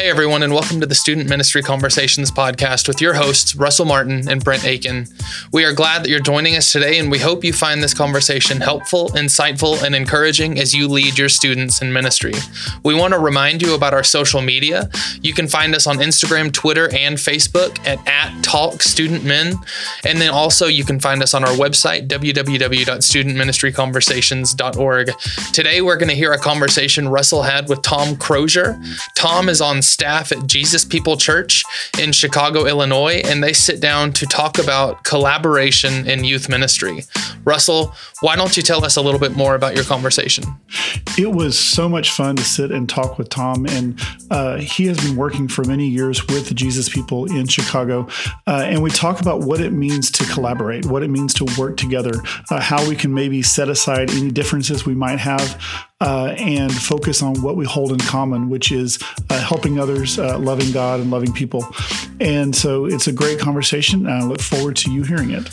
Hey, everyone, and welcome to the Student Ministry Conversations podcast with your hosts, Russell Martin and Brent Aiken. We are glad that you're joining us today, and we hope you find this conversation helpful, insightful, and encouraging as you lead your students in ministry. We want to remind you about our social media. You can find us on Instagram, Twitter, and Facebook at, at TalkStudentMen. And then also, you can find us on our website, www.studentministryconversations.org. Today, we're going to hear a conversation Russell had with Tom Crozier. Tom is on staff at Jesus People Church in Chicago, Illinois, and they sit down to talk about collaboration in youth ministry. Russell, why don't you tell us a little bit more about your conversation? It was so much fun to sit and talk with Tom, and uh, he has been working for many years with Jesus People in Chicago. Uh, and we talk about what it means to collaborate, what it means to work together, uh, how we can maybe set aside any differences we might have uh, and focus on what we hold in common, which is uh, helping others, uh, loving God, and loving people. And so it's a great conversation. I look forward to you hearing it.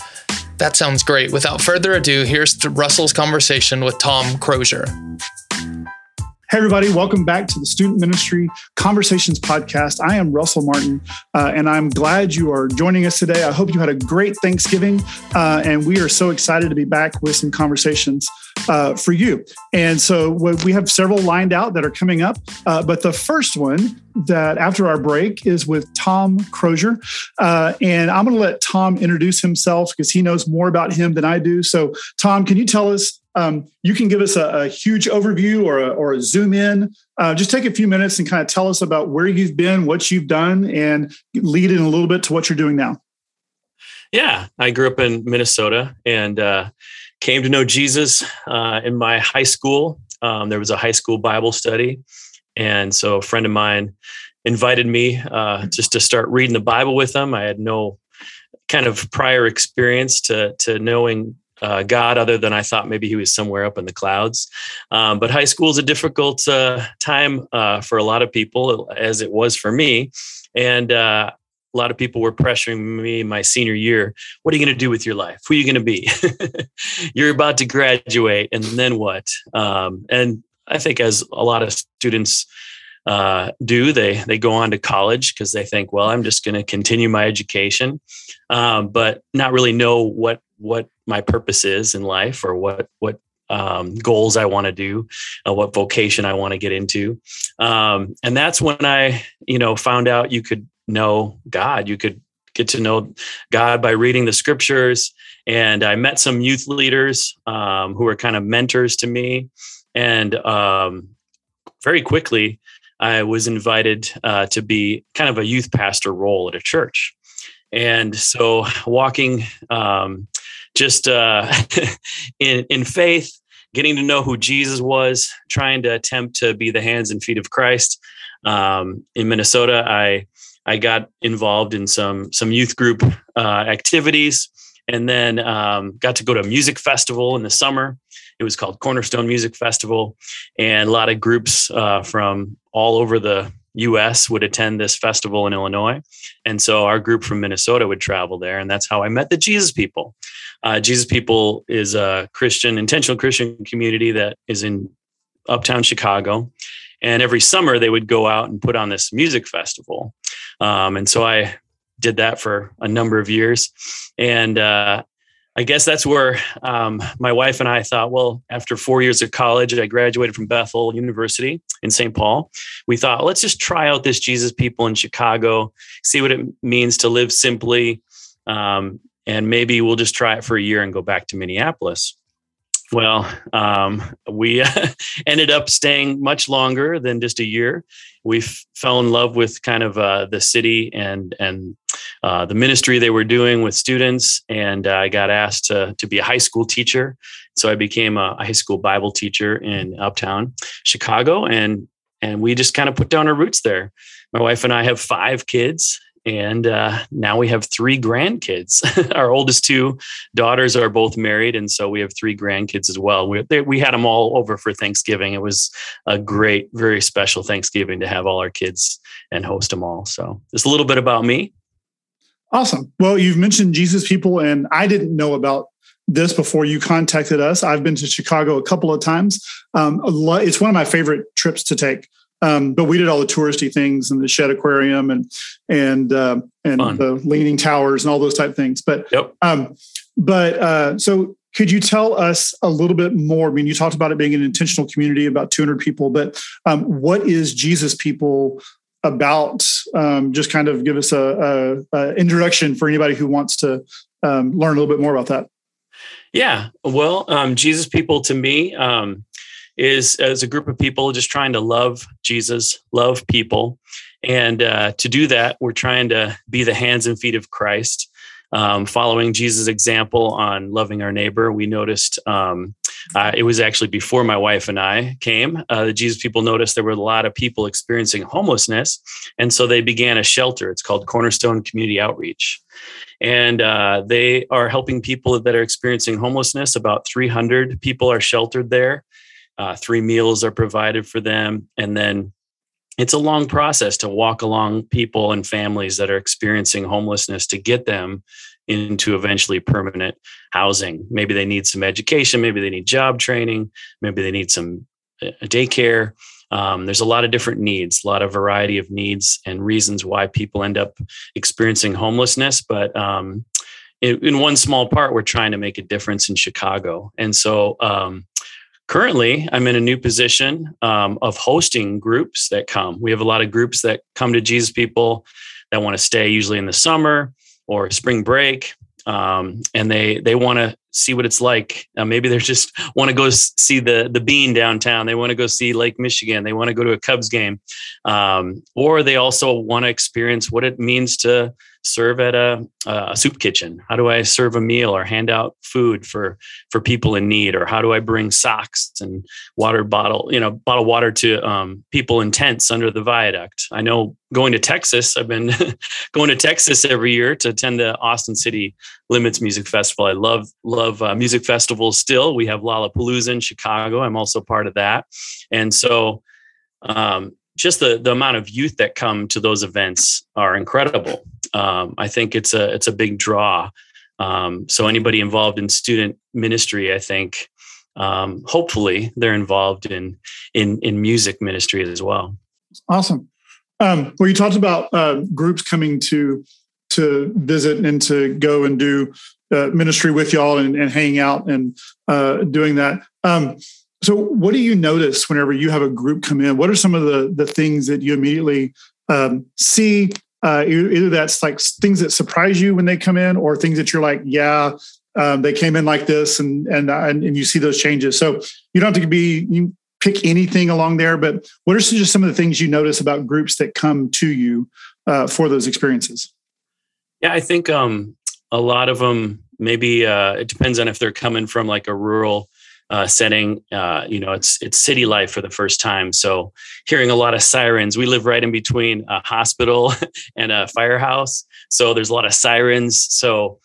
That sounds great. Without further ado, here's Russell's conversation with Tom Crozier. Hey, everybody, welcome back to the Student Ministry Conversations Podcast. I am Russell Martin, uh, and I'm glad you are joining us today. I hope you had a great Thanksgiving, uh, and we are so excited to be back with some conversations uh, for you. And so we have several lined out that are coming up, uh, but the first one that after our break is with Tom Crozier. Uh, and I'm going to let Tom introduce himself because he knows more about him than I do. So, Tom, can you tell us um, you can give us a, a huge overview or a, or a zoom in. Uh, just take a few minutes and kind of tell us about where you've been, what you've done, and lead in a little bit to what you're doing now. Yeah, I grew up in Minnesota and uh, came to know Jesus uh, in my high school. Um, there was a high school Bible study. And so a friend of mine invited me uh, just to start reading the Bible with them. I had no kind of prior experience to, to knowing uh, God other than I thought maybe he was somewhere up in the clouds. Um, but high school is a difficult uh, time uh, for a lot of people, as it was for me. And uh, a lot of people were pressuring me my senior year. What are you going to do with your life? Who are you going to be? You're about to graduate, and then what? Um, and I think, as a lot of students uh, do, they they go on to college because they think, well, I'm just going to continue my education, um, but not really know what what my purpose is in life or what what um, goals I want to do, uh, what vocation I want to get into, um, and that's when I, you know, found out you could know God. You could get to know God by reading the scriptures, and I met some youth leaders um, who were kind of mentors to me, and um, very quickly I was invited uh, to be kind of a youth pastor role at a church. And so, walking um, just uh, in in faith, getting to know who Jesus was, trying to attempt to be the hands and feet of Christ. Um, in Minnesota, I I got involved in some some youth group uh, activities, and then um, got to go to a music festival in the summer. It was called Cornerstone Music Festival, and a lot of groups uh, from all over the US would attend this festival in Illinois. And so our group from Minnesota would travel there. And that's how I met the Jesus People. Uh, Jesus People is a Christian, intentional Christian community that is in uptown Chicago. And every summer they would go out and put on this music festival. Um, and so I did that for a number of years. And uh, I guess that's where um, my wife and I thought, well, after four years of college, I graduated from Bethel University in St. Paul. We thought, let's just try out this Jesus people in Chicago, see what it means to live simply. Um, and maybe we'll just try it for a year and go back to Minneapolis. Well, um, we ended up staying much longer than just a year. We f- fell in love with kind of uh, the city and and uh, the ministry they were doing with students, and uh, I got asked to to be a high school teacher. So I became a high school Bible teacher in Uptown Chicago, and and we just kind of put down our roots there. My wife and I have five kids, and uh, now we have three grandkids. Our oldest two daughters are both married, and so we have three grandkids as well. We they, we had them all over for Thanksgiving. It was a great, very special Thanksgiving to have all our kids and host them all. So just a little bit about me. Awesome. Well, you've mentioned Jesus people, and I didn't know about this before you contacted us. I've been to Chicago a couple of times. Um, it's one of my favorite trips to take. Um, but we did all the touristy things and the Shedd Aquarium and and uh, and Fun. the Leaning Towers and all those type things. But yep. um, but uh, so could you tell us a little bit more? I mean, you talked about it being an intentional community, about 200 people, but um, what is Jesus People about? Um, just kind of give us a, a, a, introduction for anybody who wants to um, learn a little bit more about that. Yeah, well, um, Jesus People to me um, is as a group of people just trying to love Jesus, love people, and uh, to do that, we're trying to be the hands and feet of Christ um, following Jesus' example on loving our neighbor, we noticed um, uh, it was actually before my wife and I came. Uh, the Jesus people noticed there were a lot of people experiencing homelessness, and so they began a shelter. It's called Cornerstone Community Outreach, and uh, they are helping people that are experiencing homelessness. About 300 people are sheltered there. Uh, three meals are provided for them, and then it's a long process to walk along people and families that are experiencing homelessness to get them into eventually permanent housing. Maybe they need some education, maybe they need job training, maybe they need some uh, daycare. Um, there's a lot of different needs, a lot of variety of needs and reasons why people end up experiencing homelessness. But um, in, in, one small part, we're trying to make a difference in Chicago. And so um, currently i'm in a new position um, of hosting groups that come we have a lot of groups that come to jesus people that want to stay usually in the summer or spring break um, and they they want to see what it's like. Uh, maybe they just want to go see the the bean downtown. They want to go see Lake Michigan. They want to go to a Cubs game, um, or they also want to experience what it means to serve at a, a, soup kitchen? How do I serve a meal or hand out food for for people in need? Or how do I bring socks and water bottle, you know, bottle water to um, people in tents under the viaduct? I know going to Texas, I've been going to Texas every year to attend the Austin City Limits Music Festival. I love love uh, music festivals. Still, we have Lollapalooza in Chicago. I'm also part of that, and so. Um, just the, the amount of youth that come to those events are incredible um, I think it's a it's a big draw. Um, so anybody involved in student ministry, I think, um, hopefully they're involved in in in music ministry as well. Awesome. Um, well, you talked about uh, groups coming to to visit and to go and do uh, ministry with y'all and, and out and uh, doing that. Um, so, what do you notice whenever you have a group come in? What are some of the the things that you immediately um, see uh, either that's like things that surprise you when they come in, or things that you're like, yeah, um, they came in like this, and and and you see those changes. So you don't have to be you pick anything along there, but what are just some of the things you notice about groups that come to you uh, for those experiences? Yeah, I think um, a lot of them maybe uh, it depends on if they're coming from like a rural uh, setting. Uh, you know, it's it's city life for the first time. So hearing a lot of sirens. We live right in between a hospital and a firehouse, so there's a lot of sirens. So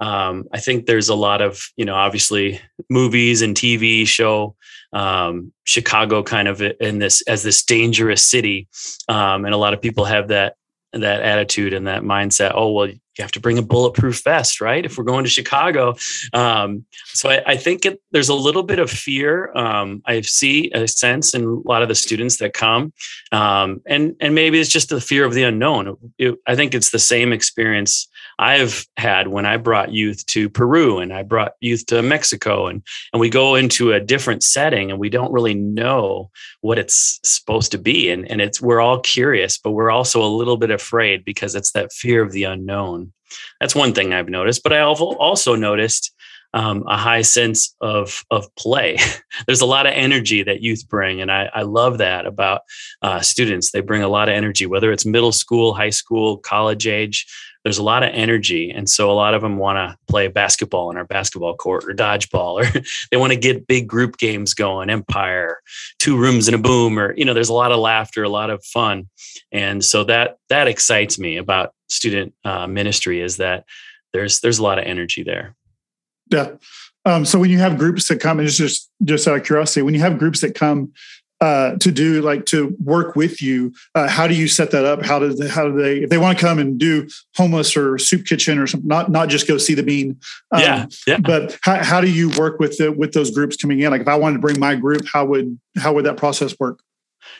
um, I think there's a lot of you know, obviously movies and TV show um, Chicago kind of in this as this dangerous city, um, and a lot of people have that that attitude and that mindset. Oh well, you have to bring a bulletproof vest, right? If we're going to Chicago. Um, so I, I think it, there's a little bit of fear. Um, I see a sense in a lot of the students that come, um, and and maybe it's just the fear of the unknown. It, I think it's the same experience I've had when I brought youth to Peru and I brought youth to Mexico, and and we go into a different setting and we don't really know what it's supposed to be, and and it's we're all curious, but we're also a little bit afraid because it's that fear of the unknown. That's one thing I've noticed. But I also noticed um, a high sense of of play. There's a lot of energy that youth bring, and I, I love that about uh, students. They bring a lot of energy, whether it's middle school, high school, college age. There's a lot of energy, and so a lot of them want to play basketball in our basketball court or dodgeball, or they want to get big group games going. Empire, two rooms and a boom, or you know, there's a lot of laughter, a lot of fun, and so that that excites me about student uh, ministry is that there's there's a lot of energy there. Yeah. Um, so when you have groups that come, and it's just just out of curiosity, when you have groups that come uh, to do like to work with you, uh, how do you set that up? How do they, how do they if they want to come and do homeless or soup kitchen or something? Not not just go see the bean. Um, yeah, yeah. But how, how do you work with the with those groups coming in? Like if I wanted to bring my group, how would how would that process work?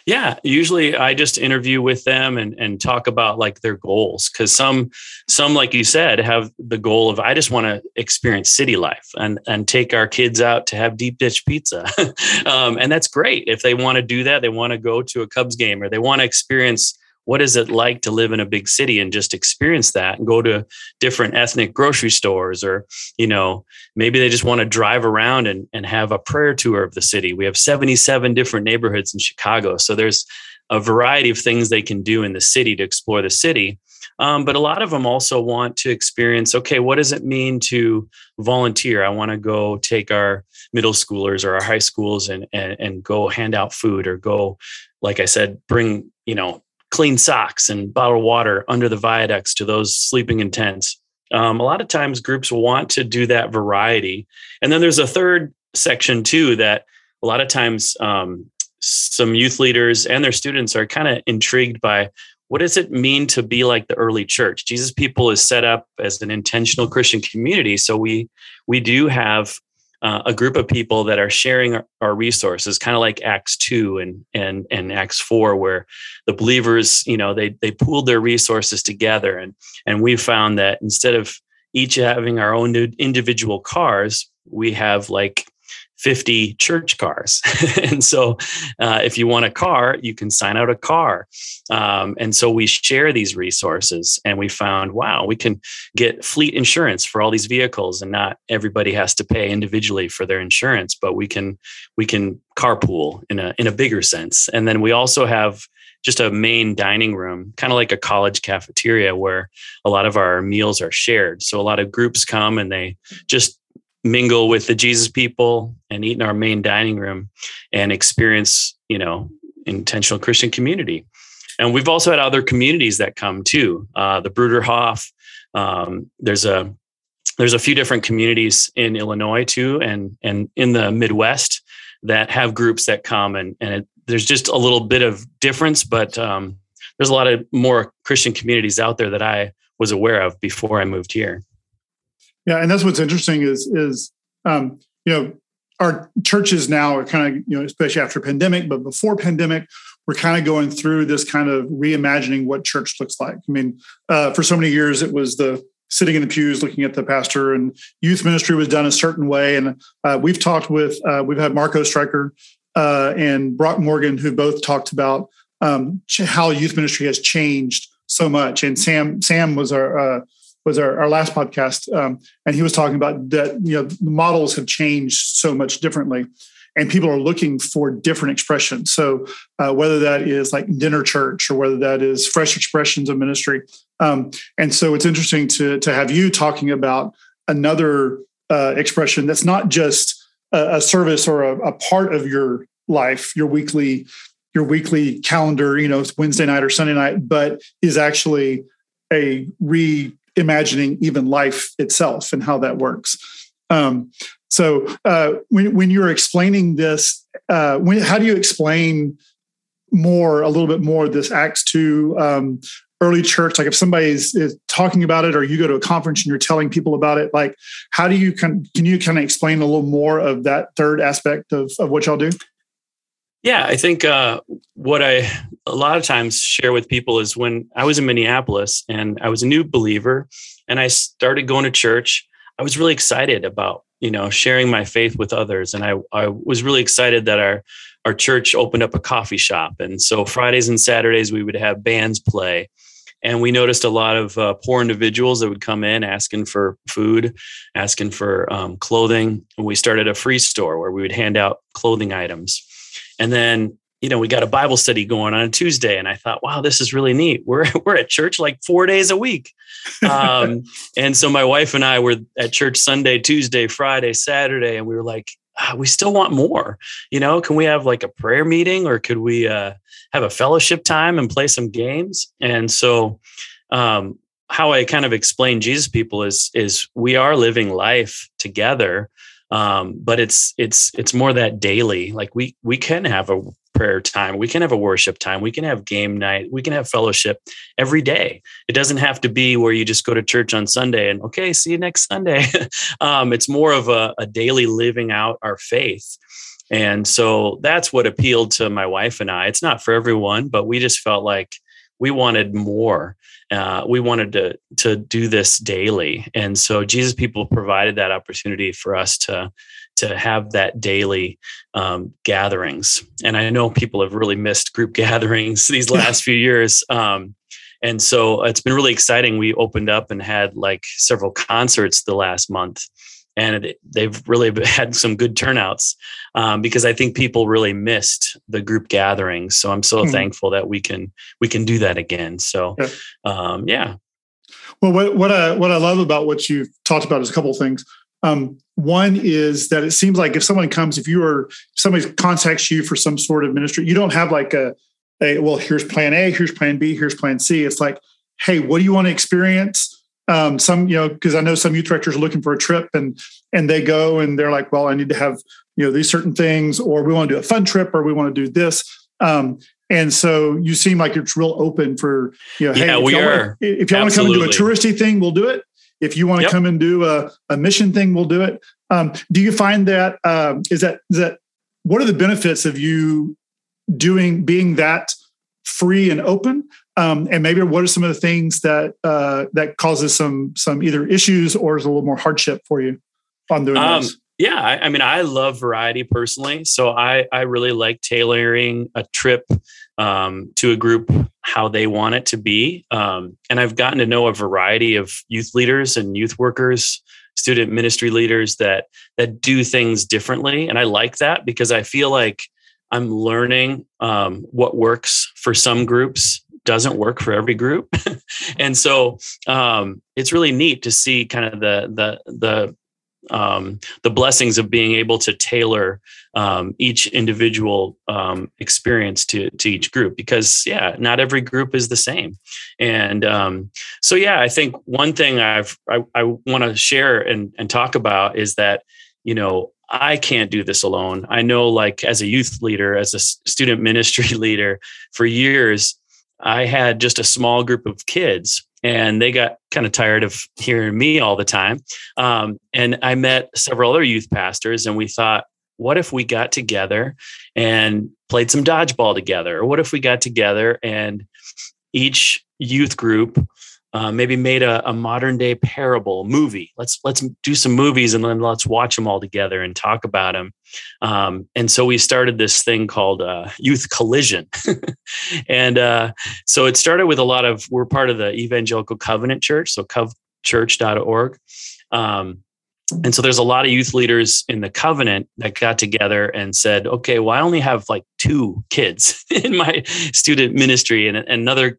Yeah, usually I just interview with them and and talk about like their goals because some some like you said have the goal of I just want to experience city life and and take our kids out to have deep dish pizza, um, and that's great if they want to do that. They want to go to a Cubs game or they want to experience what is it like to live in a big city and just experience that and go to different ethnic grocery stores or you know maybe they just want to drive around and, and have a prayer tour of the city. We have 77 different neighborhoods in chicago so there's a variety of things they can do in the city to explore the city. Um, but a lot of them also want to experience okay what does it mean to volunteer? I want to go take our middle schoolers or our high schools and, and and go hand out food or go like i said bring you know clean socks and bottled water under the viaducts to those sleeping in tents. Um, a lot of times groups want to do that variety. And then there's a third section too that a lot of times um, some youth leaders and their students are kind of intrigued by what does it mean to be like the early church jesus people is set up as an intentional christian community so we we do have uh, a group of people that are sharing our, our resources, kind of like Acts two and and and Acts four, where the believers, you know, they they pooled their resources together, and and we found that instead of each having our own individual cars, we have like 50 church cars. and so, uh, if you want a car, you can sign out a car. Um, and so, we share these resources, and we found, wow, we can get fleet insurance for all these vehicles, and not everybody has to pay individually for their insurance, but we can we can carpool in a in a bigger sense. And then we also have just a main dining room, kind of like a college cafeteria where a lot of our meals are shared. So a lot of groups come and they just mingle with the Jesus people and eat in our main dining room and experience, you know, intentional Christian community. And we've also had other communities that come too. Uh, the Bruderhof. Um, there's a there's a few different communities in Illinois too, and and in the Midwest that have groups that come and and it, there's just a little bit of difference, but um, there's a lot of more Christian communities out there that I was aware of before I moved here. Yeah, and that's what's interesting is is um, you know our churches now are kind of you know especially after pandemic, but before pandemic, we're kind of going through this kind of reimagining what church looks like. I mean, uh, for so many years it was the sitting in the pews looking at the pastor and youth ministry was done a certain way and uh, we've talked with uh, we've had Marko Oestreicher uh, and brock morgan who both talked about um, how youth ministry has changed so much and sam sam was our uh, was our, our last podcast, um, and he was talking about that you know the models have changed so much differently, and people are looking for different expressions. So uh, whether that is like dinner church or whether that is fresh expressions of ministry, um, and so it's interesting to to have you talking about another uh, expression that's not just a, a service or a, a part of your life, your weekly your weekly calendar, you know, Wednesday night or Sunday night, but is actually a re imagining even life itself and how that works. Um, so uh, when, when you're explaining this, uh, when, how do you explain more, a little bit more, this Acts 2 um, early church? Like if somebody is, is, talking about it or you go to a conference and you're telling people about it, like how do you, can, you kind of explain a little more of that third aspect of, of what y'all do? Yeah, I think uh, what I a lot of times share with people is when I was in Minneapolis and I was a new believer and I started going to church, I was really excited about you know sharing my faith with others, and I I was really excited that our our church opened up a coffee shop, and so Fridays and Saturdays we would have bands play. And we noticed a lot of uh, poor individuals that would come in asking for food, asking for um, clothing. And we started a free store where we would hand out clothing items and then, you know, we got a Bible study going on a Tuesday, and I thought, wow, this is really neat. We're we're at church like four days a week, um, and so my wife and I were at church Sunday, Tuesday, Friday, Saturday, and we were like, ah, we still want more. You know, can we have like a prayer meeting, or could we uh, have a fellowship time and play some games? And so, um, how I kind of explain Jesus people is is we are living life together um, but it's it's it's more that daily like we we can have a prayer time we can have a worship time we can have game night we can have fellowship every day. It doesn't have to be where you just go to church on sunday and okay see you next sunday. Um, it's more of a, a daily living out our faith. And so that's what appealed to my wife and I. It's not for everyone, but we just felt like we wanted more. Uh, we wanted to to do this daily, and so Jesus People provided that opportunity for us to to have that daily um, gatherings. And I know people have really missed group gatherings these last few years. Um, and so it's been really exciting. We opened up and had like several concerts the last month and they've really had some good turnouts um, because I think people really missed the group gatherings. So I'm so mm-hmm. thankful that we can we can do that again. So yeah. Um, yeah. Well, what what I what I love about what you've talked about is a couple of things. Um, one is that it seems like if someone comes, if you are if somebody contacts you for some sort of ministry, you don't have like a a well, here's plan A, here's plan B, here's plan C. It's like, hey, what do you want to experience? Um, some you know because i know some youth directors are looking for a trip and and they go and they're like well i need to have you know these certain things or we want to do a fun trip or we want to do this. Um, and so you seem like it's real open for you know yeah, hey we if are. Want, if you want to come and do a touristy thing we'll do it. If you want to yep. come and do a, a mission thing we'll do it. Um, do you find that um, is that is that what are the benefits of you doing being that free and open um, and maybe what are some of the things that uh, that causes some some either issues or is a little more hardship for you on doing um, this? Yeah, I, I, mean, I love variety personally, so I I really like tailoring a trip um, to a group how they want it to be, um, and I've gotten to know a variety of youth leaders and youth workers, student ministry leaders that that do things differently, and I like that because I feel like I'm learning um, what works for some groups doesn't work for every group and so um, it's really neat to see kind of the the the um, the blessings of being able to tailor um, each individual um, experience to to each group because yeah not every group is the same and um, so yeah i think one thing i've i, I want to share and, and talk about is that you know I can't do this alone. I know, like, as a youth leader, as a student ministry leader for years, I had just a small group of kids and they got kind of tired of hearing me all the time. Um, and I met several other youth pastors and we thought, what if we got together and played some dodgeball together? Or what if we got together and each youth group uh, maybe made a, a, modern day parable movie. Let's let's do some movies and then let's watch them all together and talk about them. Um, and so we started this thing called uh, Youth Collision, and uh, so it started with a lot of we're part of the Evangelical Covenant Church, so covchurch.org. Um, and so there's a lot of youth leaders in the covenant that got together and said, okay, well, I only have like two kids in my student ministry. And another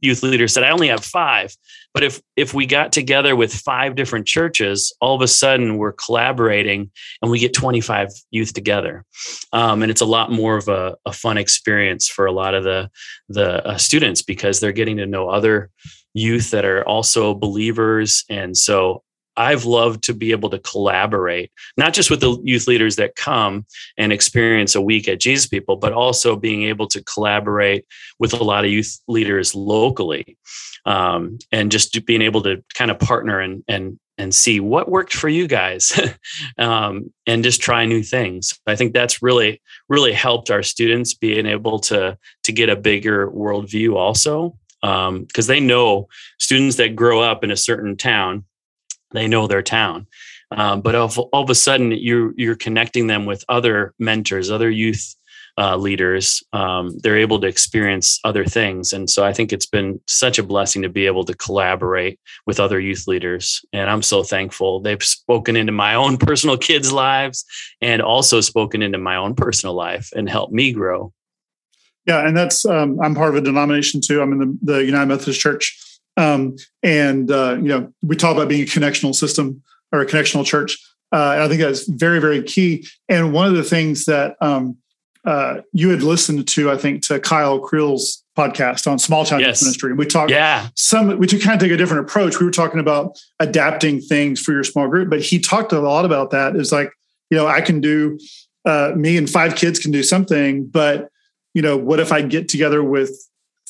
youth leader said, I only have five. But if if we got together with five different churches, all of a sudden we're collaborating and we get 25 youth together. Um, and it's a lot more of a, a, fun experience for a lot of the, the uh, students because they're getting to know other youth that are also believers. And so I've loved to be able to collaborate, not just with the youth leaders that come and experience a week at Jesus People, but also being able to collaborate with a lot of youth leaders locally, um, and just being able to kind of partner and and and see what worked for you guys, um, and just try new things. I think that's really really helped our students being able to to get a bigger worldview also because um, they know students that grow up in a certain town they know their town. Um, but all, all, of a sudden, you're you're connecting them with other mentors, other youth uh, leaders. Um, they're able to experience other things, and so I think it's been such a blessing to be able to collaborate with other youth leaders. And I'm so thankful they've spoken into my own personal kids' lives, and also spoken into my own personal life and helped me grow. Yeah, and that's um, I'm part of a denomination too. I'm in the, the United Methodist Church um, and uh, you know, we talk about being a connectional system or a connectional church. Uh, and I think that's very, very key. And one of the things that um, uh, you had listened to, I think, to Kyle Creel's podcast on small town yes. ministry, and we talked. Yeah, some we took kind of take a different approach. We were talking about adapting things for your small group, but he talked a lot about that. It's like you know, I can do uh, me and five kids can do something, but you know, what if I get together with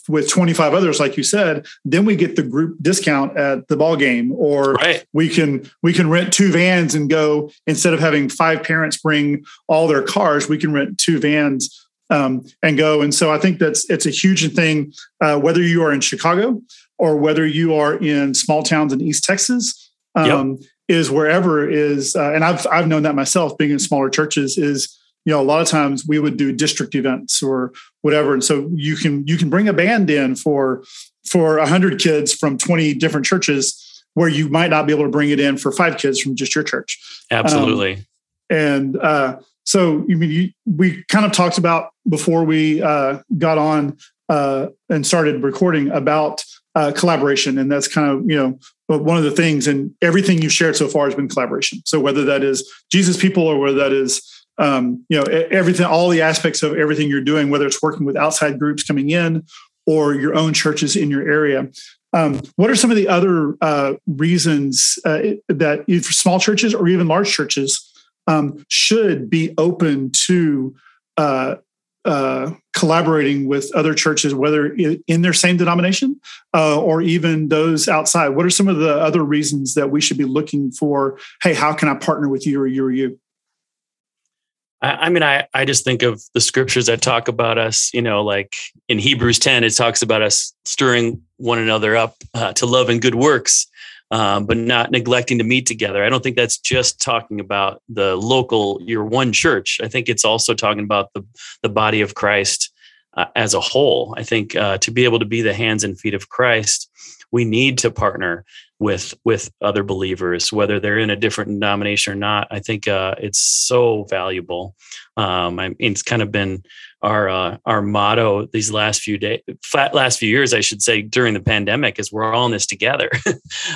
with 25 others like you said then we get the group discount at the ball game or right. we can we can rent two vans and go instead of having five parents bring all their cars we can rent two vans um, and go and so i think that's it's a huge thing uh, whether you are in chicago or whether you are in small towns in east texas um, yep. is wherever is uh, and i've i've known that myself being in smaller churches is you know a lot of times we would do district events or whatever. And so you can you can bring a band in for for 100 kids from 20 different churches where you might not be able to bring it in for five kids from just your church. Absolutely. Um, and uh, so you mean you, we kind of talked about before we uh, got on uh, and started recording about uh, collaboration. And that's kind of you know one of the things and everything you've shared so far has been collaboration. So whether that is jesus people or whether that is um, you know everything all the aspects of everything you're doing whether it's working with outside groups coming in or your own churches in your area um, what are some of the other uh, reasons uh, that small churches or even large churches um, should be open to uh, uh collaborating with other churches, whether in their same denomination uh, or even those outside? What are some of the other reasons that we should be looking for? Hey, how can I partner with you or you or you? I, mean, I, I just think of the scriptures that talk about us, you know, like in Hebrews 10, it talks about us stirring one another up uh, to love and good works, um, but not neglecting to meet together. I don't think that's just talking about the local, your one church. I think it's also talking about the, the body of Christ uh, as a whole. I think uh, to be able to be the hands and feet of Christ, we need to partner with with other believers, whether they're in a different denomination or not. I think uh, it's so valuable. Um, I mean, it's kind of been our uh, our motto these last few days, last few years, I should say, during the pandemic, is we're all in this together.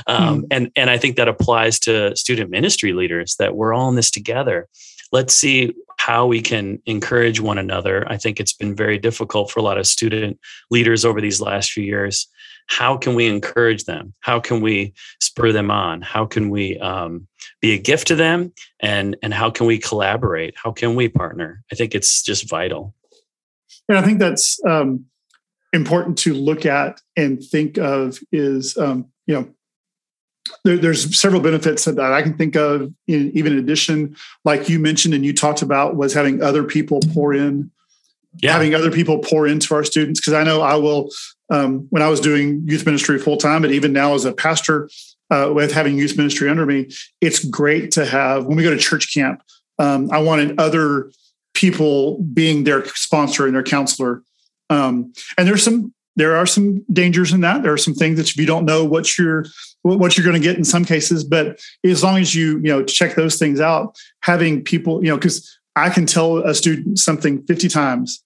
um, mm. And and I think that applies to student ministry leaders that we're all in this together. Let's see how we can encourage one another. I think it's been very difficult for a lot of student leaders over these last few years how can we encourage them how can we spur them on how can we um, be a gift to them and and how can we collaborate how can we partner i think it's just vital and i think that's um, important to look at and think of is um, you know there, there's several benefits that I can think of. In, even in addition, like you mentioned and you talked about, was having other people pour in yeah. having other people pour into our students. Because I know I will, um, when I was doing youth ministry full time, and even now as a pastor uh, with having youth ministry under me, it's great to have when we go to church camp. Um, I wanted other people being their sponsor and their counselor. Um, and there's some there are some dangers in that. There are some things that if you don't know what you're what you're going to get in some cases, but as long as you you know check those things out, having people you know because I can tell a student something 50 times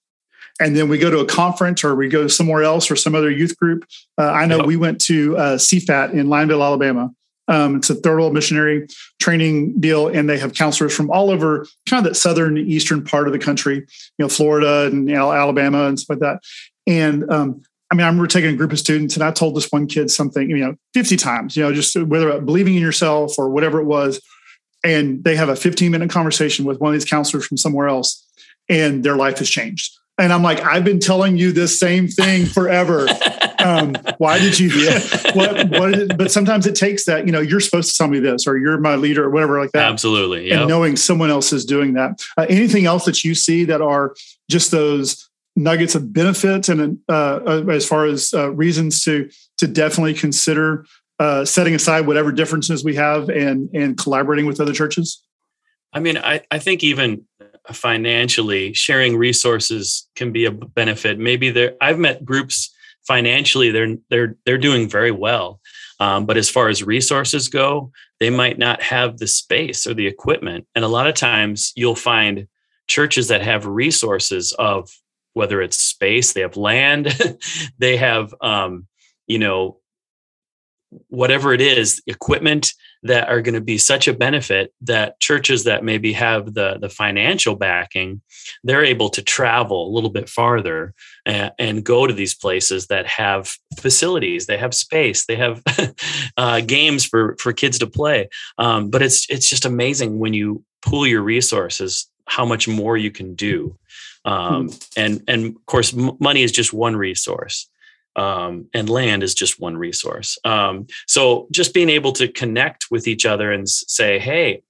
and then we go to a conference or we go somewhere else or some other youth group. Uh, I know yep. we went to uh, SIFAT in Lineville, Alabama. Um, it's a third world missionary training deal, and they have counselors from all over, kind of that southern eastern part of the country, you know, Florida and you know, Alabama and stuff like that. And um, I mean, I remember taking a group of students, and I told this one kid something, you know, 50 times, you know, just whether believing in yourself or whatever it was. And they have a 15 minute conversation with one of these counselors from somewhere else, and their life has changed and I'm like, I've been telling you this same thing forever. um, why did you? what? What? but sometimes it takes that. You know, you're supposed to tell me this, or you're my leader, or whatever like that. Absolutely. Yep. And knowing someone else is doing that. Uh, anything else that you see that are just those nuggets of benefit, and uh, uh, as far as uh, reasons to to definitely consider uh, setting aside whatever differences we have and and collaborating with other churches. I mean, I, I think even financially sharing resources can be a benefit. Maybe there i've met groups financially they're they're they're doing very well um, but as far as resources go they might not have the space or the equipment. And a lot of times you'll find churches that have resources of whether it's space they have land they have um, you know whatever it is equipment that are going to be such a benefit that churches that maybe have the the financial backing they're able to travel a little bit farther and, and go to these places that have facilities they have space they have uh, games for for kids to play. Um, but it's it's just amazing when you pool your resources how much more you can do. Um, hmm. and and of course m- money is just one resource um, and land is just one resource. Um, so just being able to connect with each other and say, hey,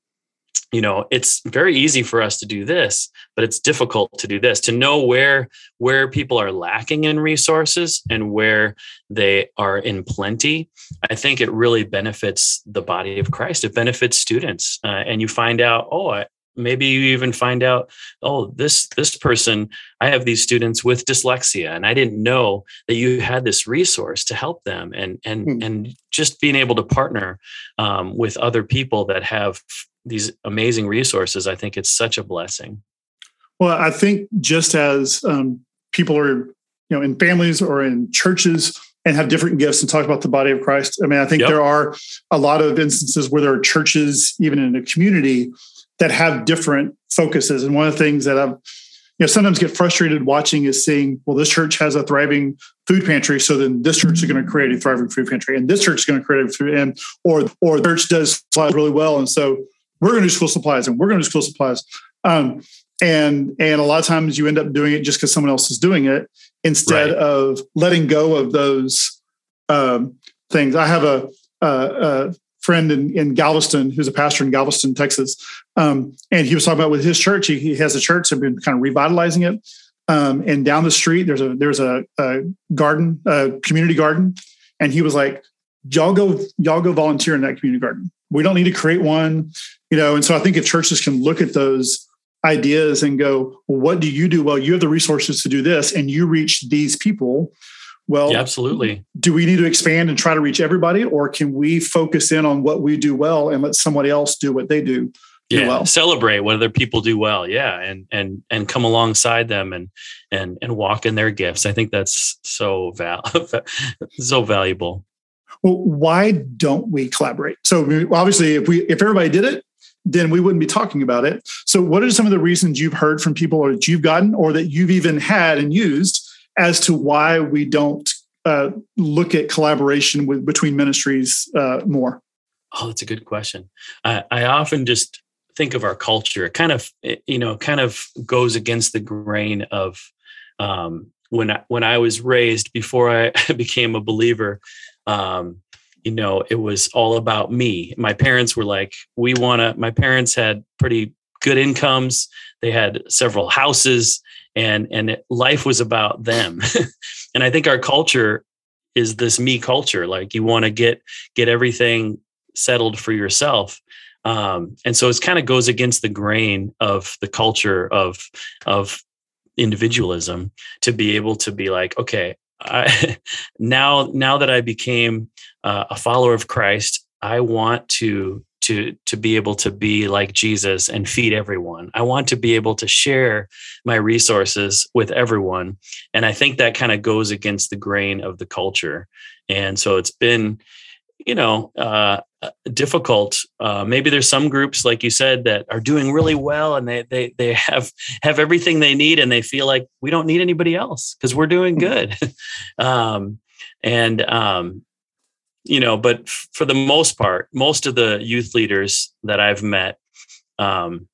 you know it's very easy for us to do this but it's difficult to do this to know where where people are lacking in resources and where they are in plenty i think it really benefits the body of christ it benefits students uh, and you find out oh I, maybe you even find out oh this this person i have these students with dyslexia and i didn't know that you had this resource to help them and and hmm. and just being able to partner um, with other people that have these amazing resources, I think it's such a blessing. Well, I think just as um, people are, you know, in families or in churches and have different gifts and talk about the body of Christ. I mean, I think yep. there are a lot of instances where there are churches, even in a community, that have different focuses. And one of the things that I've, you know, sometimes get frustrated watching is seeing, well, this church has a thriving food pantry, so then this church is going to create a thriving food pantry, and this church is going to create a food, and or or the church does really well, and so we're going to do school supplies and we're going to do school supplies. Um, and and a lot of times you end up doing it just because someone else is doing it instead right. of letting go of those um, things. I have a, a, a friend in, in, Galveston who's a pastor in Galveston, Texas, um, and he was talking about with his church. He, he has a church and been kind of revitalizing it. Um, and down the street, there's a there's a, a garden, a community garden, and he was like, "Y'all go, y'all go volunteer in that community garden. We don't need to create one you know and so i think if churches can look at those ideas and go well, what do you do well you have the resources to do this and you reach these people well yeah, absolutely do we need to expand and try to reach everybody or can we focus in on what we do well and let somebody else do what they do, do yeah well? celebrate what other people do well yeah and and and come alongside them and and and walk in their gifts i think that's so val so valuable well why don't we collaborate so obviously if we if everybody did it then we wouldn't be talking about it. So, what are some of the reasons you've heard from people or that you've gotten or that you've even had and used as to why we don't uh, look at collaboration with between ministries uh, more? Oh, that's a good question. I, I often just think of our culture. It kind of, you know, kind of goes against the grain of um, when I, when I was raised before I became a believer. Um, you know, it was all about me. My parents were like, we want to, my parents had pretty good incomes. They had several houses and, and it, life was about them. and I think our culture is this me culture. Like you want to get, get everything settled for yourself. Um, and so it kind of goes against the grain of the culture of, of individualism to be able to be like, okay, I, now now that I became uh, a follower of Christ, I want to to to be able to be like Jesus and feed everyone. I want to be able to share my resources with everyone, and I think that kind of goes against the grain of the culture. And so it's been, you know, uh, difficult. Uh, maybe there's some groups, like you said, that are doing really well and they they they have have everything they need and they feel like we don't need anybody else because we're doing hmm. good. um, and um, you know, but f- for the most part, most of the youth leaders that I've met, um,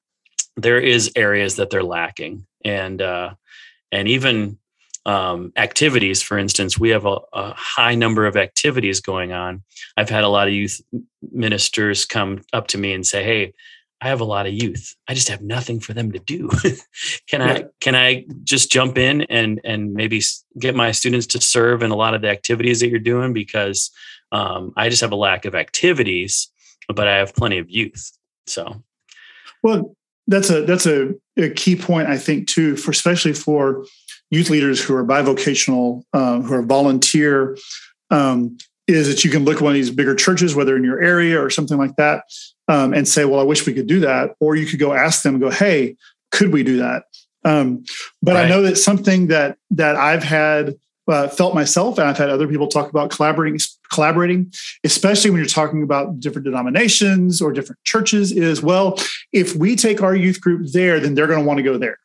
there is areas that they're lacking, and uh, and even um, activities. For instance, we have a, a, high number of activities going on. I've had a lot of youth ministers come up to me and say, "Hey, I have a lot of youth. I just have nothing for them to do. can yeah. I can I just jump in and and maybe get my students to serve in a lot of the activities that you're doing because um, I just have a lack of activities, but I have plenty of youth. So, well, that's a that's a, a key point I think too, for especially for youth leaders who are bivocational, uh, who are volunteer, um, is that you can look at one of these bigger churches, whether in your area or something like that, um, and say, "Well, I wish we could do that," or you could go ask them, go, "Hey, could we do that?" Um, but right. I know that something that that I've had uh, felt myself, and I've had other people talk about collaborating, collaborating, especially when you're talking about different denominations or different churches. Is well, if we take our youth group there, then they're going to want to go there,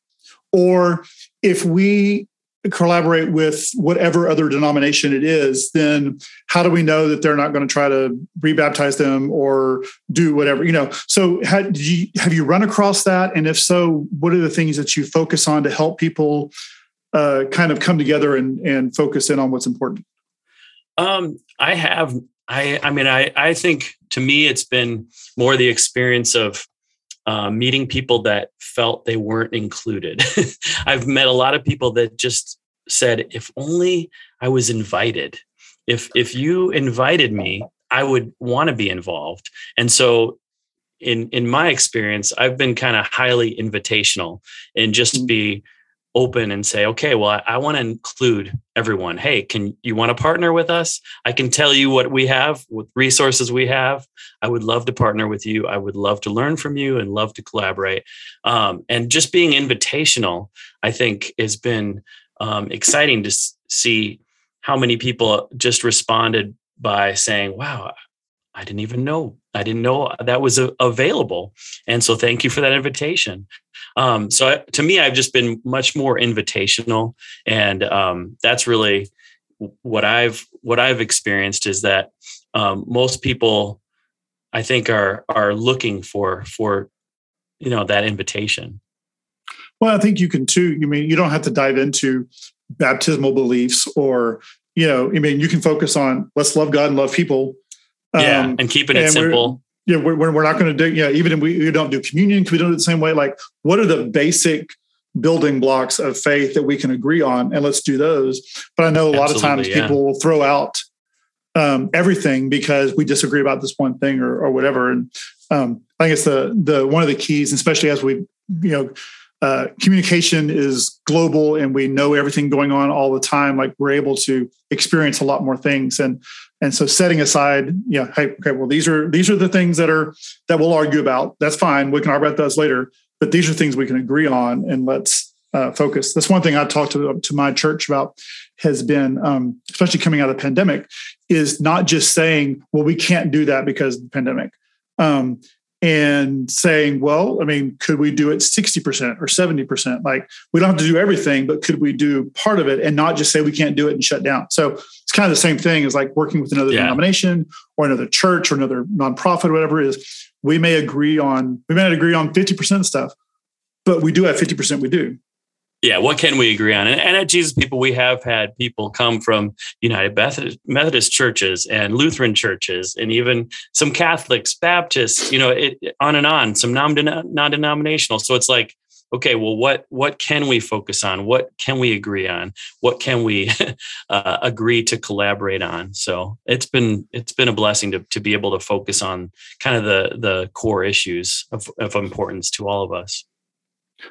or if we collaborate with whatever other denomination it is, then how do we know that they're not going to try to rebaptize them or do whatever? You know, so you have you run across that? And if so, what are the things that you focus on to help people uh, kind of come together and and focus in on what's important? Um, I have. I. I mean, I. I think to me, it's been more the experience of uh, meeting people that felt they weren't included. I've met a lot of people that just said, "If only I was invited. If if you invited me, I would want to be involved." And so in in my experience, I've been kind of highly invitational and just mm. be open and say, okay, well, I, I want to include everyone. Hey, can you want to partner with us? I can tell you what we have, what resources we have. I would love to partner with you. I would love to learn from you and love to collaborate. Um, and just being invitational, I think, has been um, exciting to see how many people just responded by saying, wow, I didn't even know. I didn't know that was available. And so thank you for that invitation. Um, so I, to me, I've just been much more invitational. And um, that's really what I've, what I've experienced is that um, most people I think are, are looking for, for, you know, that invitation. Well, I think you can too. You mean you don't have to dive into baptismal beliefs or, you know, I mean, you can focus on let's love God and love people yeah, um, and keeping it and simple. yeah, we're, we're not going to do. Yeah, even if we, we don't do communion, because we don't do it the same way. Like, what are the basic building blocks of faith that we can agree on, and let's do those. But I know a Absolutely, lot of times yeah. people will throw out um, everything because we disagree about this one thing or, or whatever. And um, I think it's the the one of the keys, especially as we you know. Uh, communication is global and we know everything going on all the time like we're able to experience a lot more things and and so setting aside, yeah, hey, okay, well, these are these are the things that are that we'll argue about. That's fine. We can argue about those later, but these are things we can agree on, and let's uh, focus. That's one thing I talked to to my church about has been, um, especially coming out of the pandemic, is not just saying, well, we can't do that because of the pandemic. Um, and saying, well, I mean, could we do it 60% or 70%? Like, we don't have to do everything, but could we do part of it and not just say we can't do it and shut down? So it's kind of the same thing as like working with another yeah. denomination or another church or another nonprofit, or whatever it is. We may agree on, we may not agree on 50% of stuff, but we do have 50% we do yeah what can we agree on? And, at jesus people we have had people come from united methodist churches and lutheran churches and even some catholics baptists you know it, on and on some non-denominational. So it's like okay well what what can we focus on? What can we agree on? What can we uh, agree to collaborate on? So it's been it's been a blessing to, to be able to focus on kind of the the core issues of, of importance to all of us.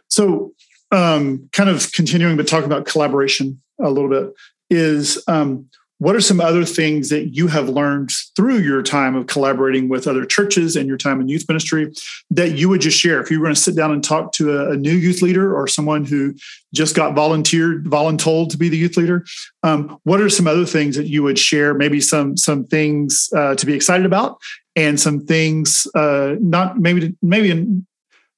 So um, kind of continuing but talking about collaboration a little bit is um, what are some other things that you have learned through your time of collaborating with other churches and your time in youth ministry that you would just share? If you were going to sit down and talk to a, a new youth leader or someone who just got volunteered voluntold to be the youth leader um, what are some other things that you would share? Maybe some some things uh, to be excited about and some things uh, not maybe maybe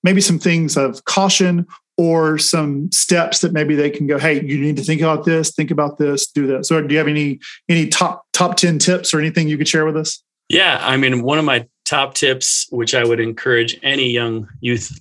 maybe some things of caution or some steps that maybe they can go hey you need to think about this think about this do this so do you have any any top top 10 tips or anything you could share with us? Yeah i mean one of my top tips which i would encourage any young youth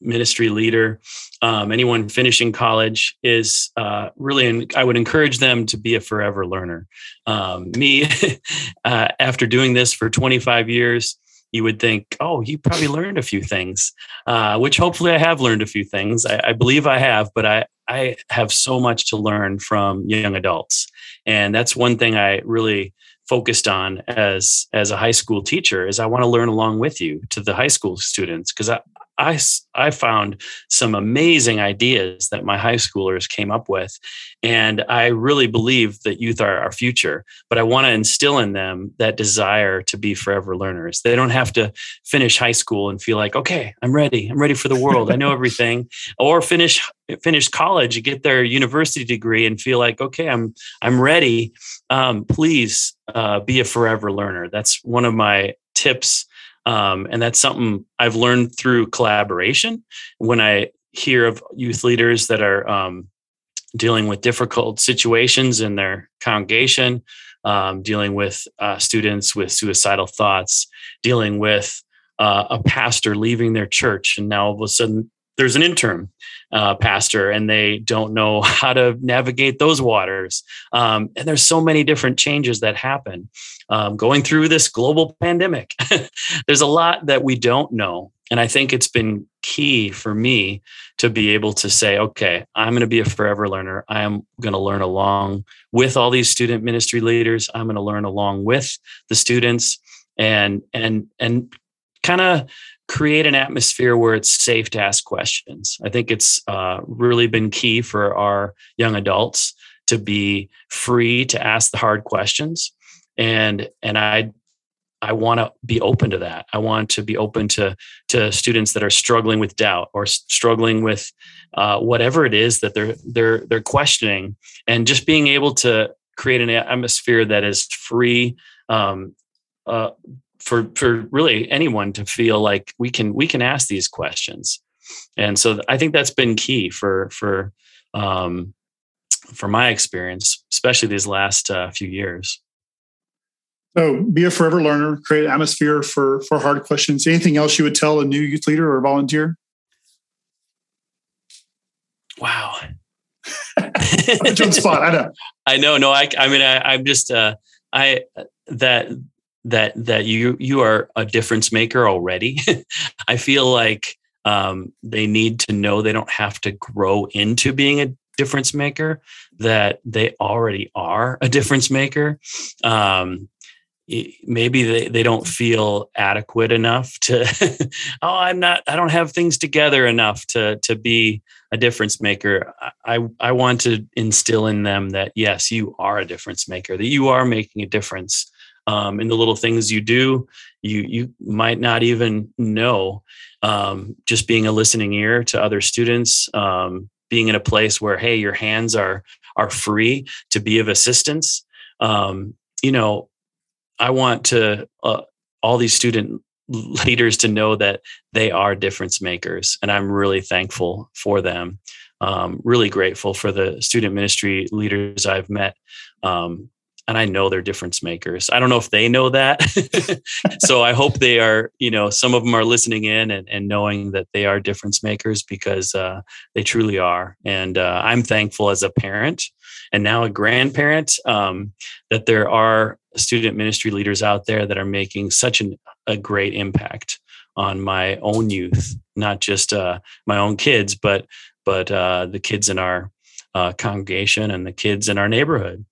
ministry leader um, anyone finishing college is uh, really i would encourage them to be a forever learner. Um, me uh, after doing this for 25 years you would think, oh, you probably learned a few things, uh, which hopefully I have learned a few things. I, I, believe I have, but I, I have so much to learn from young adults. And that's one thing I really focused on as as a high school teacher is I want to learn along with you to the high school students because I, I, I found some amazing ideas that my high schoolers came up with. And I really believe that youth are our future, but I want to instill in them that desire to be forever learners. They don't have to finish high school and feel like, okay, I'm ready. I'm ready for the world. I know everything. Or finish finish college, get their university degree and feel like, okay, I'm I'm ready. Um, please uh, be a forever learner. That's one of my tips um, and that's something I've learned through collaboration. When I hear of youth leaders that are um, dealing with difficult situations in their congregation, um, dealing with uh, students with suicidal thoughts, dealing with uh, a pastor leaving their church, and now all of a sudden there's an interim uh, pastor and they don't know how to navigate those waters. Um, and there's so many different changes that happen um, going through this global pandemic. there's a lot that we don't know. And I think it's been key for me to be able to say, okay, I'm going to be a forever learner. I am going to learn along with all these student ministry leaders. I'm going to learn along with the students and and and kind of create an atmosphere where it's safe to ask questions. I think it's uh, really been key for our young adults to be free to ask the hard questions, and and I I want to be open to that. I want to be open to to students that are struggling with doubt or struggling with uh, whatever it is that they're they're they're questioning, and just being able to create an atmosphere that is free um, uh, for for really anyone to feel like we can we can ask these questions. And so i think that's been key for for um for my experience especially these last uh, few years. So be a forever learner create an atmosphere for for hard questions. Anything else you would tell a new youth leader or volunteer? Wow. Jump spot i know. I know no i i mean I, i'm just uh i that that that you you are a difference maker already. I feel like um, they need to know they don't have to grow into being a difference maker. That they already are a difference maker. Um, maybe they, they don't feel adequate enough to oh i'm not i don't have things together enough to to be a difference maker i i want to instill in them that yes you are a difference maker that you are making a difference um, in the little things you do you you might not even know um, just being a listening ear to other students um, being in a place where hey your hands are are free to be of assistance. Um, you know i want to uh, all these student leaders to know that they are difference makers and i'm really thankful for them. Um, really grateful for the student ministry leaders i've met. Um, and I know they're difference makers. I don't know if they know that. so I hope they are, you know, some of them are listening in and, and knowing that they are difference makers because uh, they truly are. And uh, I'm thankful as a parent and now a grandparent um, that there are student ministry leaders out there that are making such an, a great impact on my own youth, not just uh, my own kids, but but uh, the kids in our uh, congregation and the kids in our neighborhood.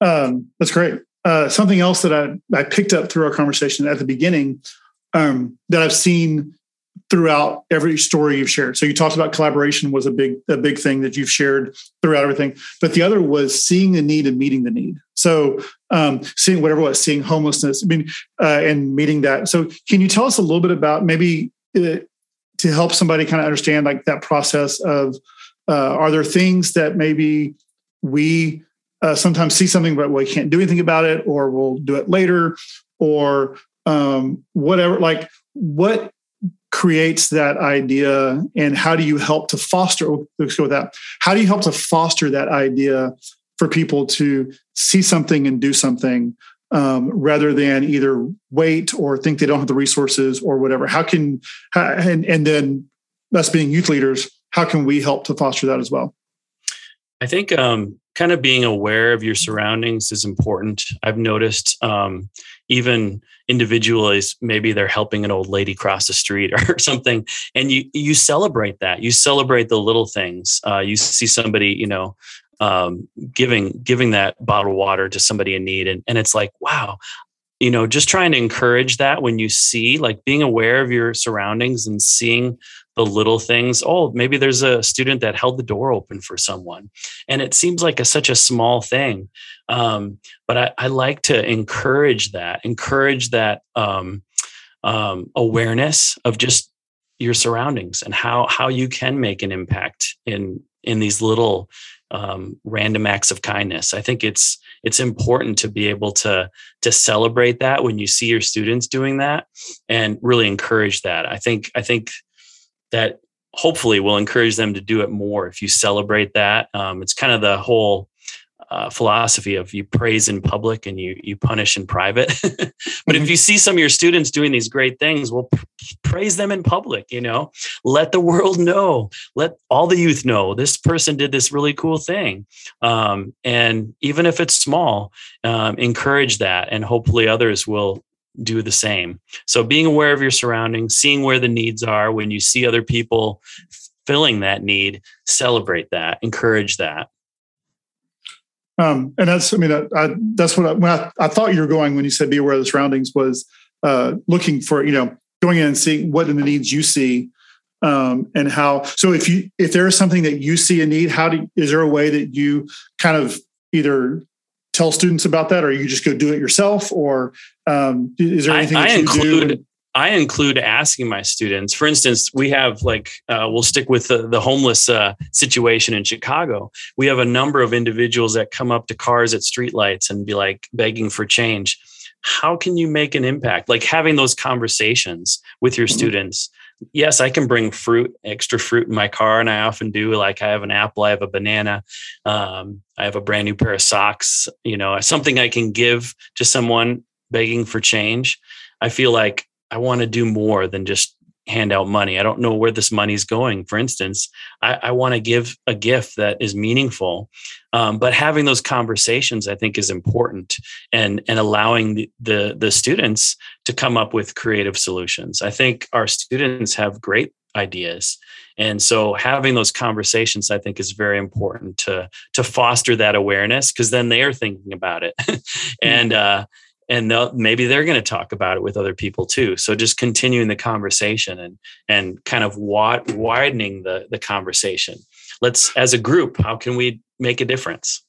Um, that's great. Uh, something else that I, I picked up through our conversation at the beginning um, that I've seen throughout every story you've shared. So you talked about collaboration was a big a big thing that you've shared throughout everything, but the other was seeing the need and meeting the need. So um, seeing whatever was, seeing homelessness, I mean, uh, and meeting that. So can you tell us a little bit about maybe uh, to help somebody kind of understand like that process of uh, are there things that maybe we uh, sometimes see something but we can't do anything about it or we'll do it later or um, whatever like what creates that idea and how do you help to foster let's go with that. How do you help to foster that idea for people to see something and do something um, rather than either wait or think they don't have the resources or whatever? How can and, and then us being youth leaders how can we help to foster that as well? I think um, kind of being aware of your surroundings is important. I've noticed um, even individuals, maybe they're helping an old lady cross the street or something, and you you celebrate that. You celebrate the little things. Uh, you see somebody, you know, um, giving giving that bottle of water to somebody in need, and and it's like, wow. You know, just trying to encourage that when you see, like being aware of your surroundings and seeing the little things. Oh, maybe there's a student that held the door open for someone, and it seems like a, such a small thing. Um, but I, I, like to encourage that, encourage that um, um, awareness of just your surroundings and how how you can make an impact in in these little um, random acts of kindness. I think it's it's important to be able to to celebrate that when you see your students doing that and really encourage that. I think I think that hopefully will encourage them to do it more if you celebrate that. Um, it's kind of the whole uh, philosophy of you praise in public and you you punish in private. but mm-hmm. if you see some of your students doing these great things, well, praise them in public you know let the world know let all the youth know this person did this really cool thing um, and even if it's small um, encourage that and hopefully others will do the same so being aware of your surroundings seeing where the needs are when you see other people filling that need celebrate that encourage that um, and that's, I mean, I, I, that's what I, when I, I, thought you were going when you said be aware of the surroundings was uh, looking for, you know, going in and seeing what are the needs you see um, and how. So if you if there is something that you see a need, how do is there a way that you kind of either tell students about that, or you just go do it yourself, or um, is there anything I, that I you include, do? I include asking my students. For instance, we have like uh, we'll stick with the, the homeless uh, situation in Chicago. We have a number of individuals that come up to cars at streetlights and be like begging for change. How can you make an impact? Like having those conversations with your mm-hmm. students. Yes, I can bring fruit, extra fruit in my car, and I often do. Like I have an apple, I have a banana, um, I have a brand new pair of socks. You know, something I can give to someone begging for change. I feel like I want to do more than just hand out money. I don't know where this money is going. For instance, I, I want to give a gift that is meaningful, um, but having those conversations, I think, is important, and and allowing the, the the students to come up with creative solutions. I think our students have great ideas and so having those conversations i think is very important to to foster that awareness because then they are thinking about it and uh and maybe they're going to talk about it with other people too. So just continuing the conversation and and kind of wad- widening the the conversation. Let's as a group, how can we make a difference?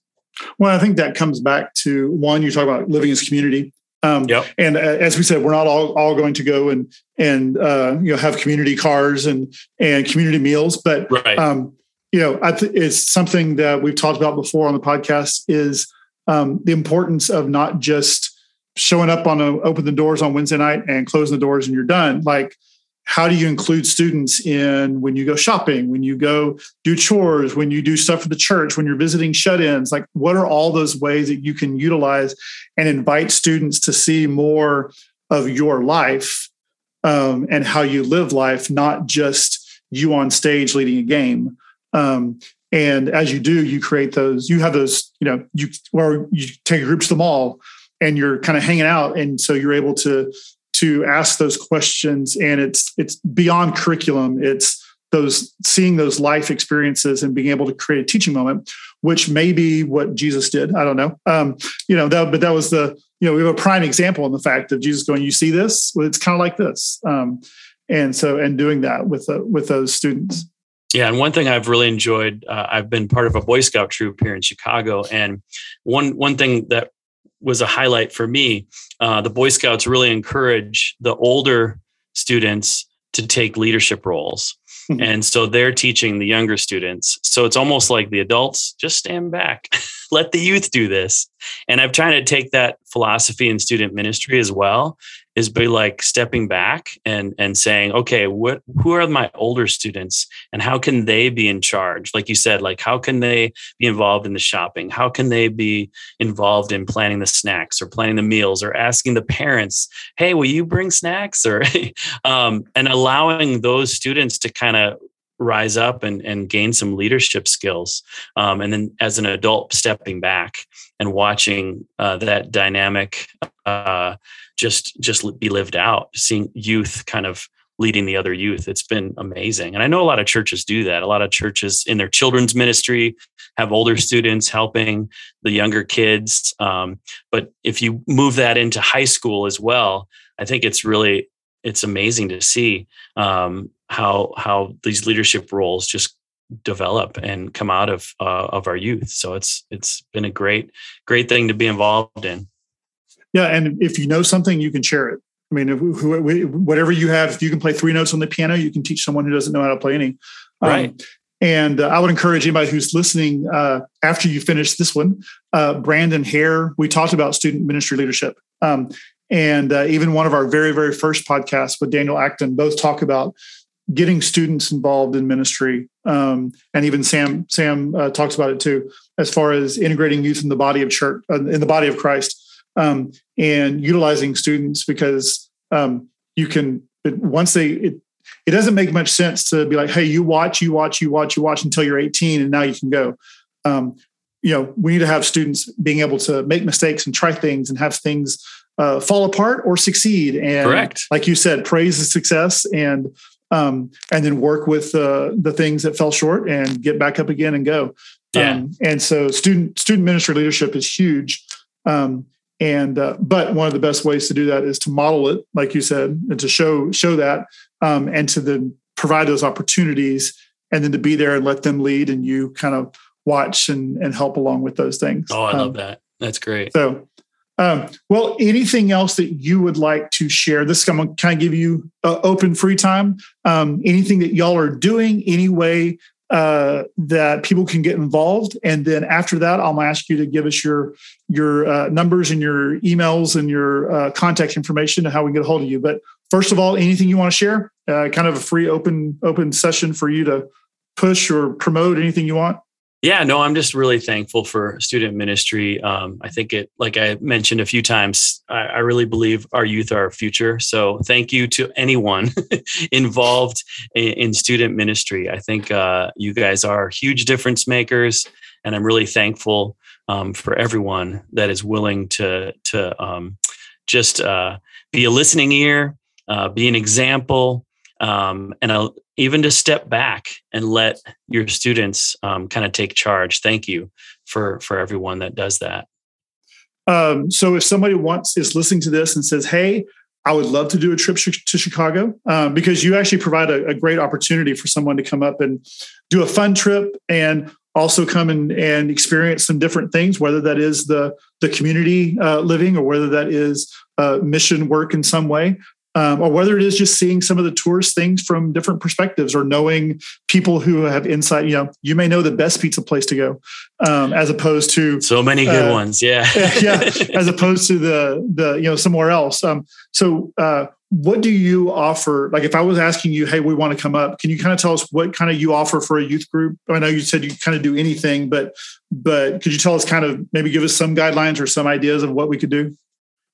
Well, I think that comes back to one. You talk about living as community. Um, yep. And uh, as we said, we're not all, all going to go and and uh, you know have community cars and and community meals, but right. um, you know I th- it's something that we've talked about before on the podcast is um, the importance of not just showing up on a open the doors on Wednesday night and closing the doors and you're done. Like, how do you include students in when you go shopping, when you go do chores, when you do stuff for the church, when you're visiting shut-ins? Like, what are all those ways that you can utilize and invite students to see more of your life um, and how you live life, not just you on stage leading a game? Um, and as you do, you create those. You have those. You know, you or you take a group to the mall and you're kind of hanging out. And so you're able to to ask those questions and it's it's beyond curriculum. It's those seeing those life experiences and being able to create a teaching moment which may be what jesus did. I don't know. Um, you know that but that was the you know we have a prime example in the fact of jesus going you see this? Well, it's kind of like this. Um, and so and doing that with uh, with those students. Yeah, and one thing I've really enjoyed, uh, I've been part of a Boy Scout troop here in Chicago, and one one thing that was a highlight for me. Uh, the Boy Scouts really encourage the older students to take leadership roles. Mm-hmm. And so they're teaching the younger students. So it's almost like the adults just stand back, let the youth do this. And I'm trying to take that philosophy in student ministry as well is by like stepping back and and saying okay what who are my older students and how can they be in charge? Like you said like how can they be involved in the shopping? How can they be involved in planning the snacks or planning the meals or asking the parents hey will you bring snacks? or um, and allowing those students to kind of rise up and, and gain some leadership skills um, and then as an adult stepping back and watching uh, that dynamic uh, just just be lived out seeing youth kind of leading the other youth. It's been amazing. And i know a lot of churches do that. A lot of churches in their children's ministry have older students helping the younger kids um, but if you move that into high school as well i think it's really it's amazing to see um, how how these leadership roles just develop and come out of uh, of our youth so it's it's been a great great thing to be involved in yeah, and if you know something, you can share it. I mean, whatever you have, if you can play three notes on the piano, you can teach someone who doesn't know how to play any. Um, right. Um, and uh, I would encourage anybody who's listening uh, after you finish this one, uh, Brandon Hare, we talked about student ministry leadership. Um, and uh, even one of our very, very first podcasts with Daniel Acton both talk about getting students involved in ministry. Um, and even Sam, Sam uh, talks about it too, as far as integrating youth in the body of church, uh, in the body of Christ um, and utilizing students because um, you can but once they it, it doesn't make much sense to be like, hey, you watch, you watch, you watch, you watch until you're 18, and now you can go. Um, you know, we need to have students being able to make mistakes and try things and have things uh, fall apart or succeed. And Correct. like you said, praise the success and um, and then work with uh, the things that fell short and get back up again and go. Yeah. Um, and so student student ministry leadership is huge. Um, and uh, but one of the best ways to do that is to model it, like you said, and to show show that, um, and to then provide those opportunities, and then to be there and let them lead, and you kind of watch and and help along with those things. Oh, I love Um, that. That's great. so, um, well, anything else that you would like to share? This I'm to kind of give you uh, open free time. Um, anything that y'all are doing, any way uh, that people can get involved, and then after that, I'll ask you to give us your your uh, numbers and your emails and your uh, contact information and how we can get a hold of you. But first of all, anything you want to share? Uh, kind of a free open open session for you to push or promote anything you want. Yeah, no, I'm just really thankful for student ministry. Um, I think it, like I mentioned a few times, I, I really believe our youth are our future. So thank you to anyone involved in, in student ministry. I think uh, you guys are huge difference makers, and I'm really thankful um, for everyone that is willing to to um, just uh, be a listening ear, uh, be an example, um, and a, even to step back and let your students um, kind of take charge. Thank you for for everyone that does that. Um, so if somebody wants is listening to this and says, "Hey, I would love to do a trip to Chicago," um, because you actually provide a, a, great opportunity for someone to come up and do a fun trip and also come and, and experience some different things, whether that is the the community uh, living or whether that is uh, mission work in some way um, or whether it is just seeing some of the tourist things from different perspectives or knowing people who have insight you know you may know the best pizza place to go um, as opposed to so many good uh, ones yeah. yeah as opposed to the the you know somewhere else. Um, so uh, what do you offer? Like if i was asking you hey we want to come up can you kind of tell us what kind of you offer for a youth group? I know you said you kind of do anything but but could you tell us kind of maybe give us some guidelines or some ideas of what we could do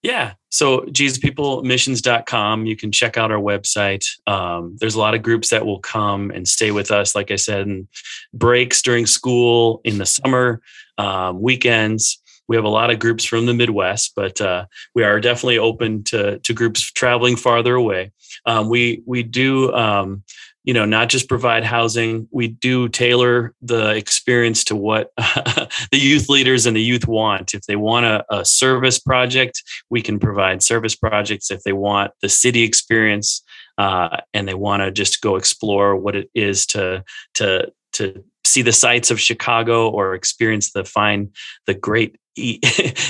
yeah. So JesusPeopleMissions.com. You can check out our website. Um, there's a lot of groups that will come and stay with us, like I said, in breaks during school, in the summer, um, weekends. We have a lot of groups from the Midwest, but uh, we are definitely open to, to groups traveling farther away. Um, we we do um, you know not just provide housing. We do tailor the experience to what the youth leaders and the youth want. If they want a, a, service project we can provide service projects. If they want the city experience uh, and they want to just go explore what it is to to to see the sights of chicago or experience the fine the great eat,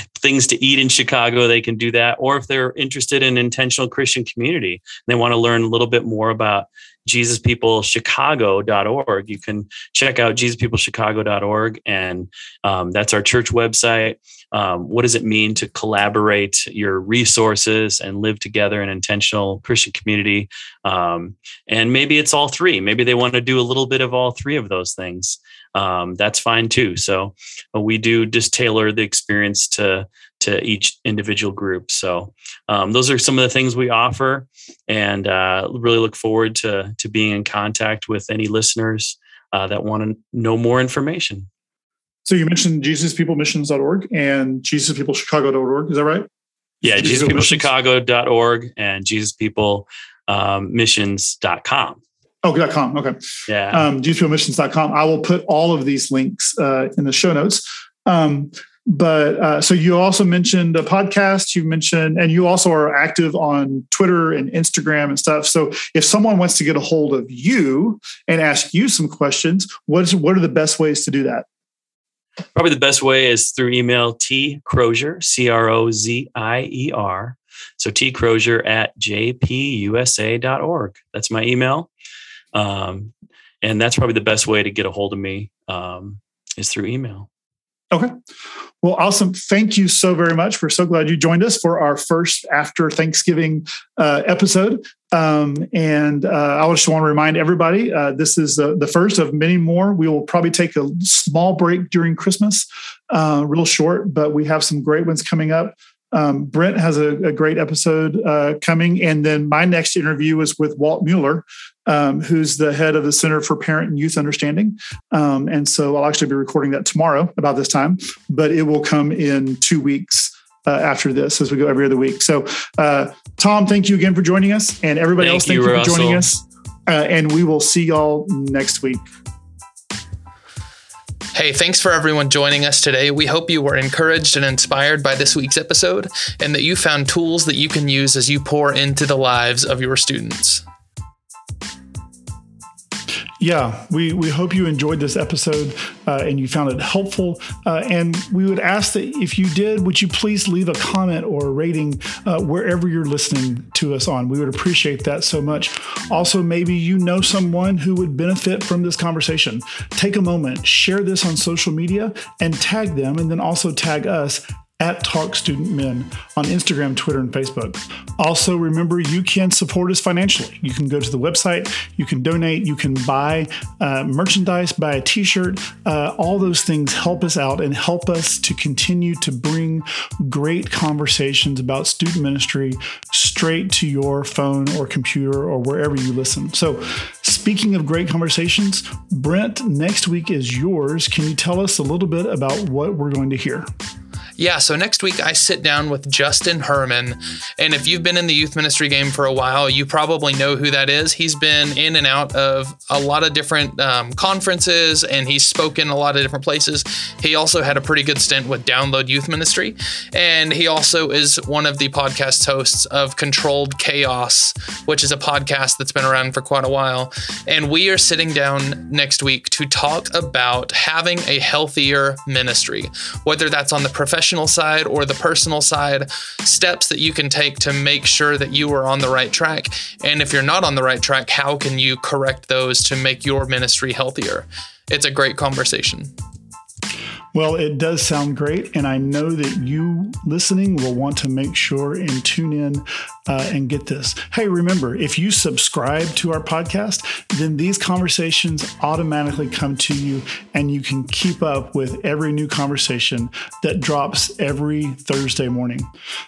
things to eat in Chicago, they can do that. Or if they're interested in intentional Christian community, they want to learn a little bit more about JesusPeopleChicago.org. You can check out JesusPeopleChicago.org, and um, that's our church website. Um, what does it mean to collaborate your resources and live together in an intentional Christian community? Um, and maybe it's all three. Maybe they want to do a little bit of all three of those things. Um, that's fine too. So uh, we do just tailor the experience to to each individual group. So um, those are some of the things we offer, and uh, really look forward to to being in contact with any listeners uh, that want to know more information. So you mentioned JesusPeopleMissions.org and JesusPeopleChicago.org. Is that right? Yeah, JesusPeopleChicago.org and JesusPeopleMissions.com. Um, Oh, .com. Okay. Yeah. Um, JesusPeopleMissions.com. I will put all of these links uh, in the show notes. Um, but uh, so you also mentioned a podcast. You mentioned, and you also are active on Twitter and Instagram and stuff. So if someone wants to get a hold of you and ask you some questions, what is what are the best ways to do that? Probably the best way is through email T Crozier, C R O Z I E R. So T Crozier at jpusa.org. That's my email. Um, and that's probably the best way to get a hold of me um, is through email. Okay. Well, awesome. Thank you so very much. We're so glad you joined us for our first after Thanksgiving uh, episode. Um, and uh, I just want to remind everybody uh, this is the, the first of many more. We will probably take a small break during Christmas, uh, real short, but we have some great ones coming up. Um, Brent has a, a great episode uh, coming. And then my next interview is with Walt Mueller, um, who's the head of the Center for Parent and Youth Understanding. Um, and so I'll actually be recording that tomorrow about this time, but it will come in two weeks. Uh, after this, as we go every other week. So, uh, Tom, thank you again for joining us, and everybody Thank else, thank you, you, for joining us. Uh, and we will see y'all next week. Hey, thanks for everyone joining us today. We hope you were encouraged and inspired by this week's episode and that you found tools that you can use as you pour into the lives of your students. Yeah, we, we hope you enjoyed this episode uh, and you found it helpful. Uh, and we would ask that if you did, would you please leave a comment or a rating uh, wherever you're listening to us on? We would appreciate that so much. Also, maybe you know someone who would benefit from this conversation. Take a moment, share this on social media, and tag them, and then also tag us at Talk Student Men on Instagram, Twitter, and Facebook. Also, remember you can support us financially. You can go to the website, you can donate, you can buy uh, merchandise, buy a t shirt. Uh, all those things help us out and help us to continue to bring great conversations about student ministry straight to your phone or computer or wherever you listen. So, speaking of great conversations, Brent, next week is yours. Can you tell us a little bit about what we're going to hear? Yeah, so next week I sit down with Justin Herman. And if you've been in the youth ministry game for a while, you probably know who that is. He's been in and out of a lot of different um, conferences and he's spoken a lot of different places. He also had a pretty good stint with Download Youth Ministry. And he also is one of the podcast hosts of Controlled Chaos, which is a podcast that's been around for quite a while. And we are sitting down next week to talk about having a healthier ministry, whether that's on the professional side or the personal side, steps that you can take to make sure that you are on the right track. And if you're not on the right track, how can you correct those to make your ministry healthier? It's a great conversation. Well, it does sound great. And I know that you listening will want to make sure and tune in uh, and get this. Hey, remember, if you subscribe to our podcast, then these conversations automatically come to you and you can keep up with every new conversation that drops every Thursday morning.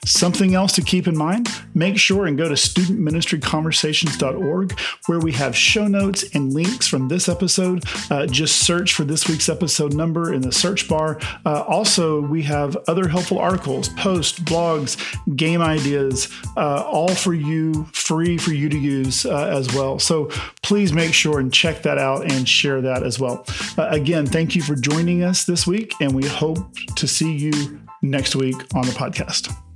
Something else to keep in mind make sure and go to studentministryconversations.org where we have show notes and links from this episode. Uh, just search for this week's episode number in the search bar. Uh, also, we have other helpful articles, posts, blogs, game ideas, uh, all for you, free for you to use uh, as well. So please make sure and check that out and share that as well. Uh, again, thank you for joining us this week, and we hope to see you next week on the podcast.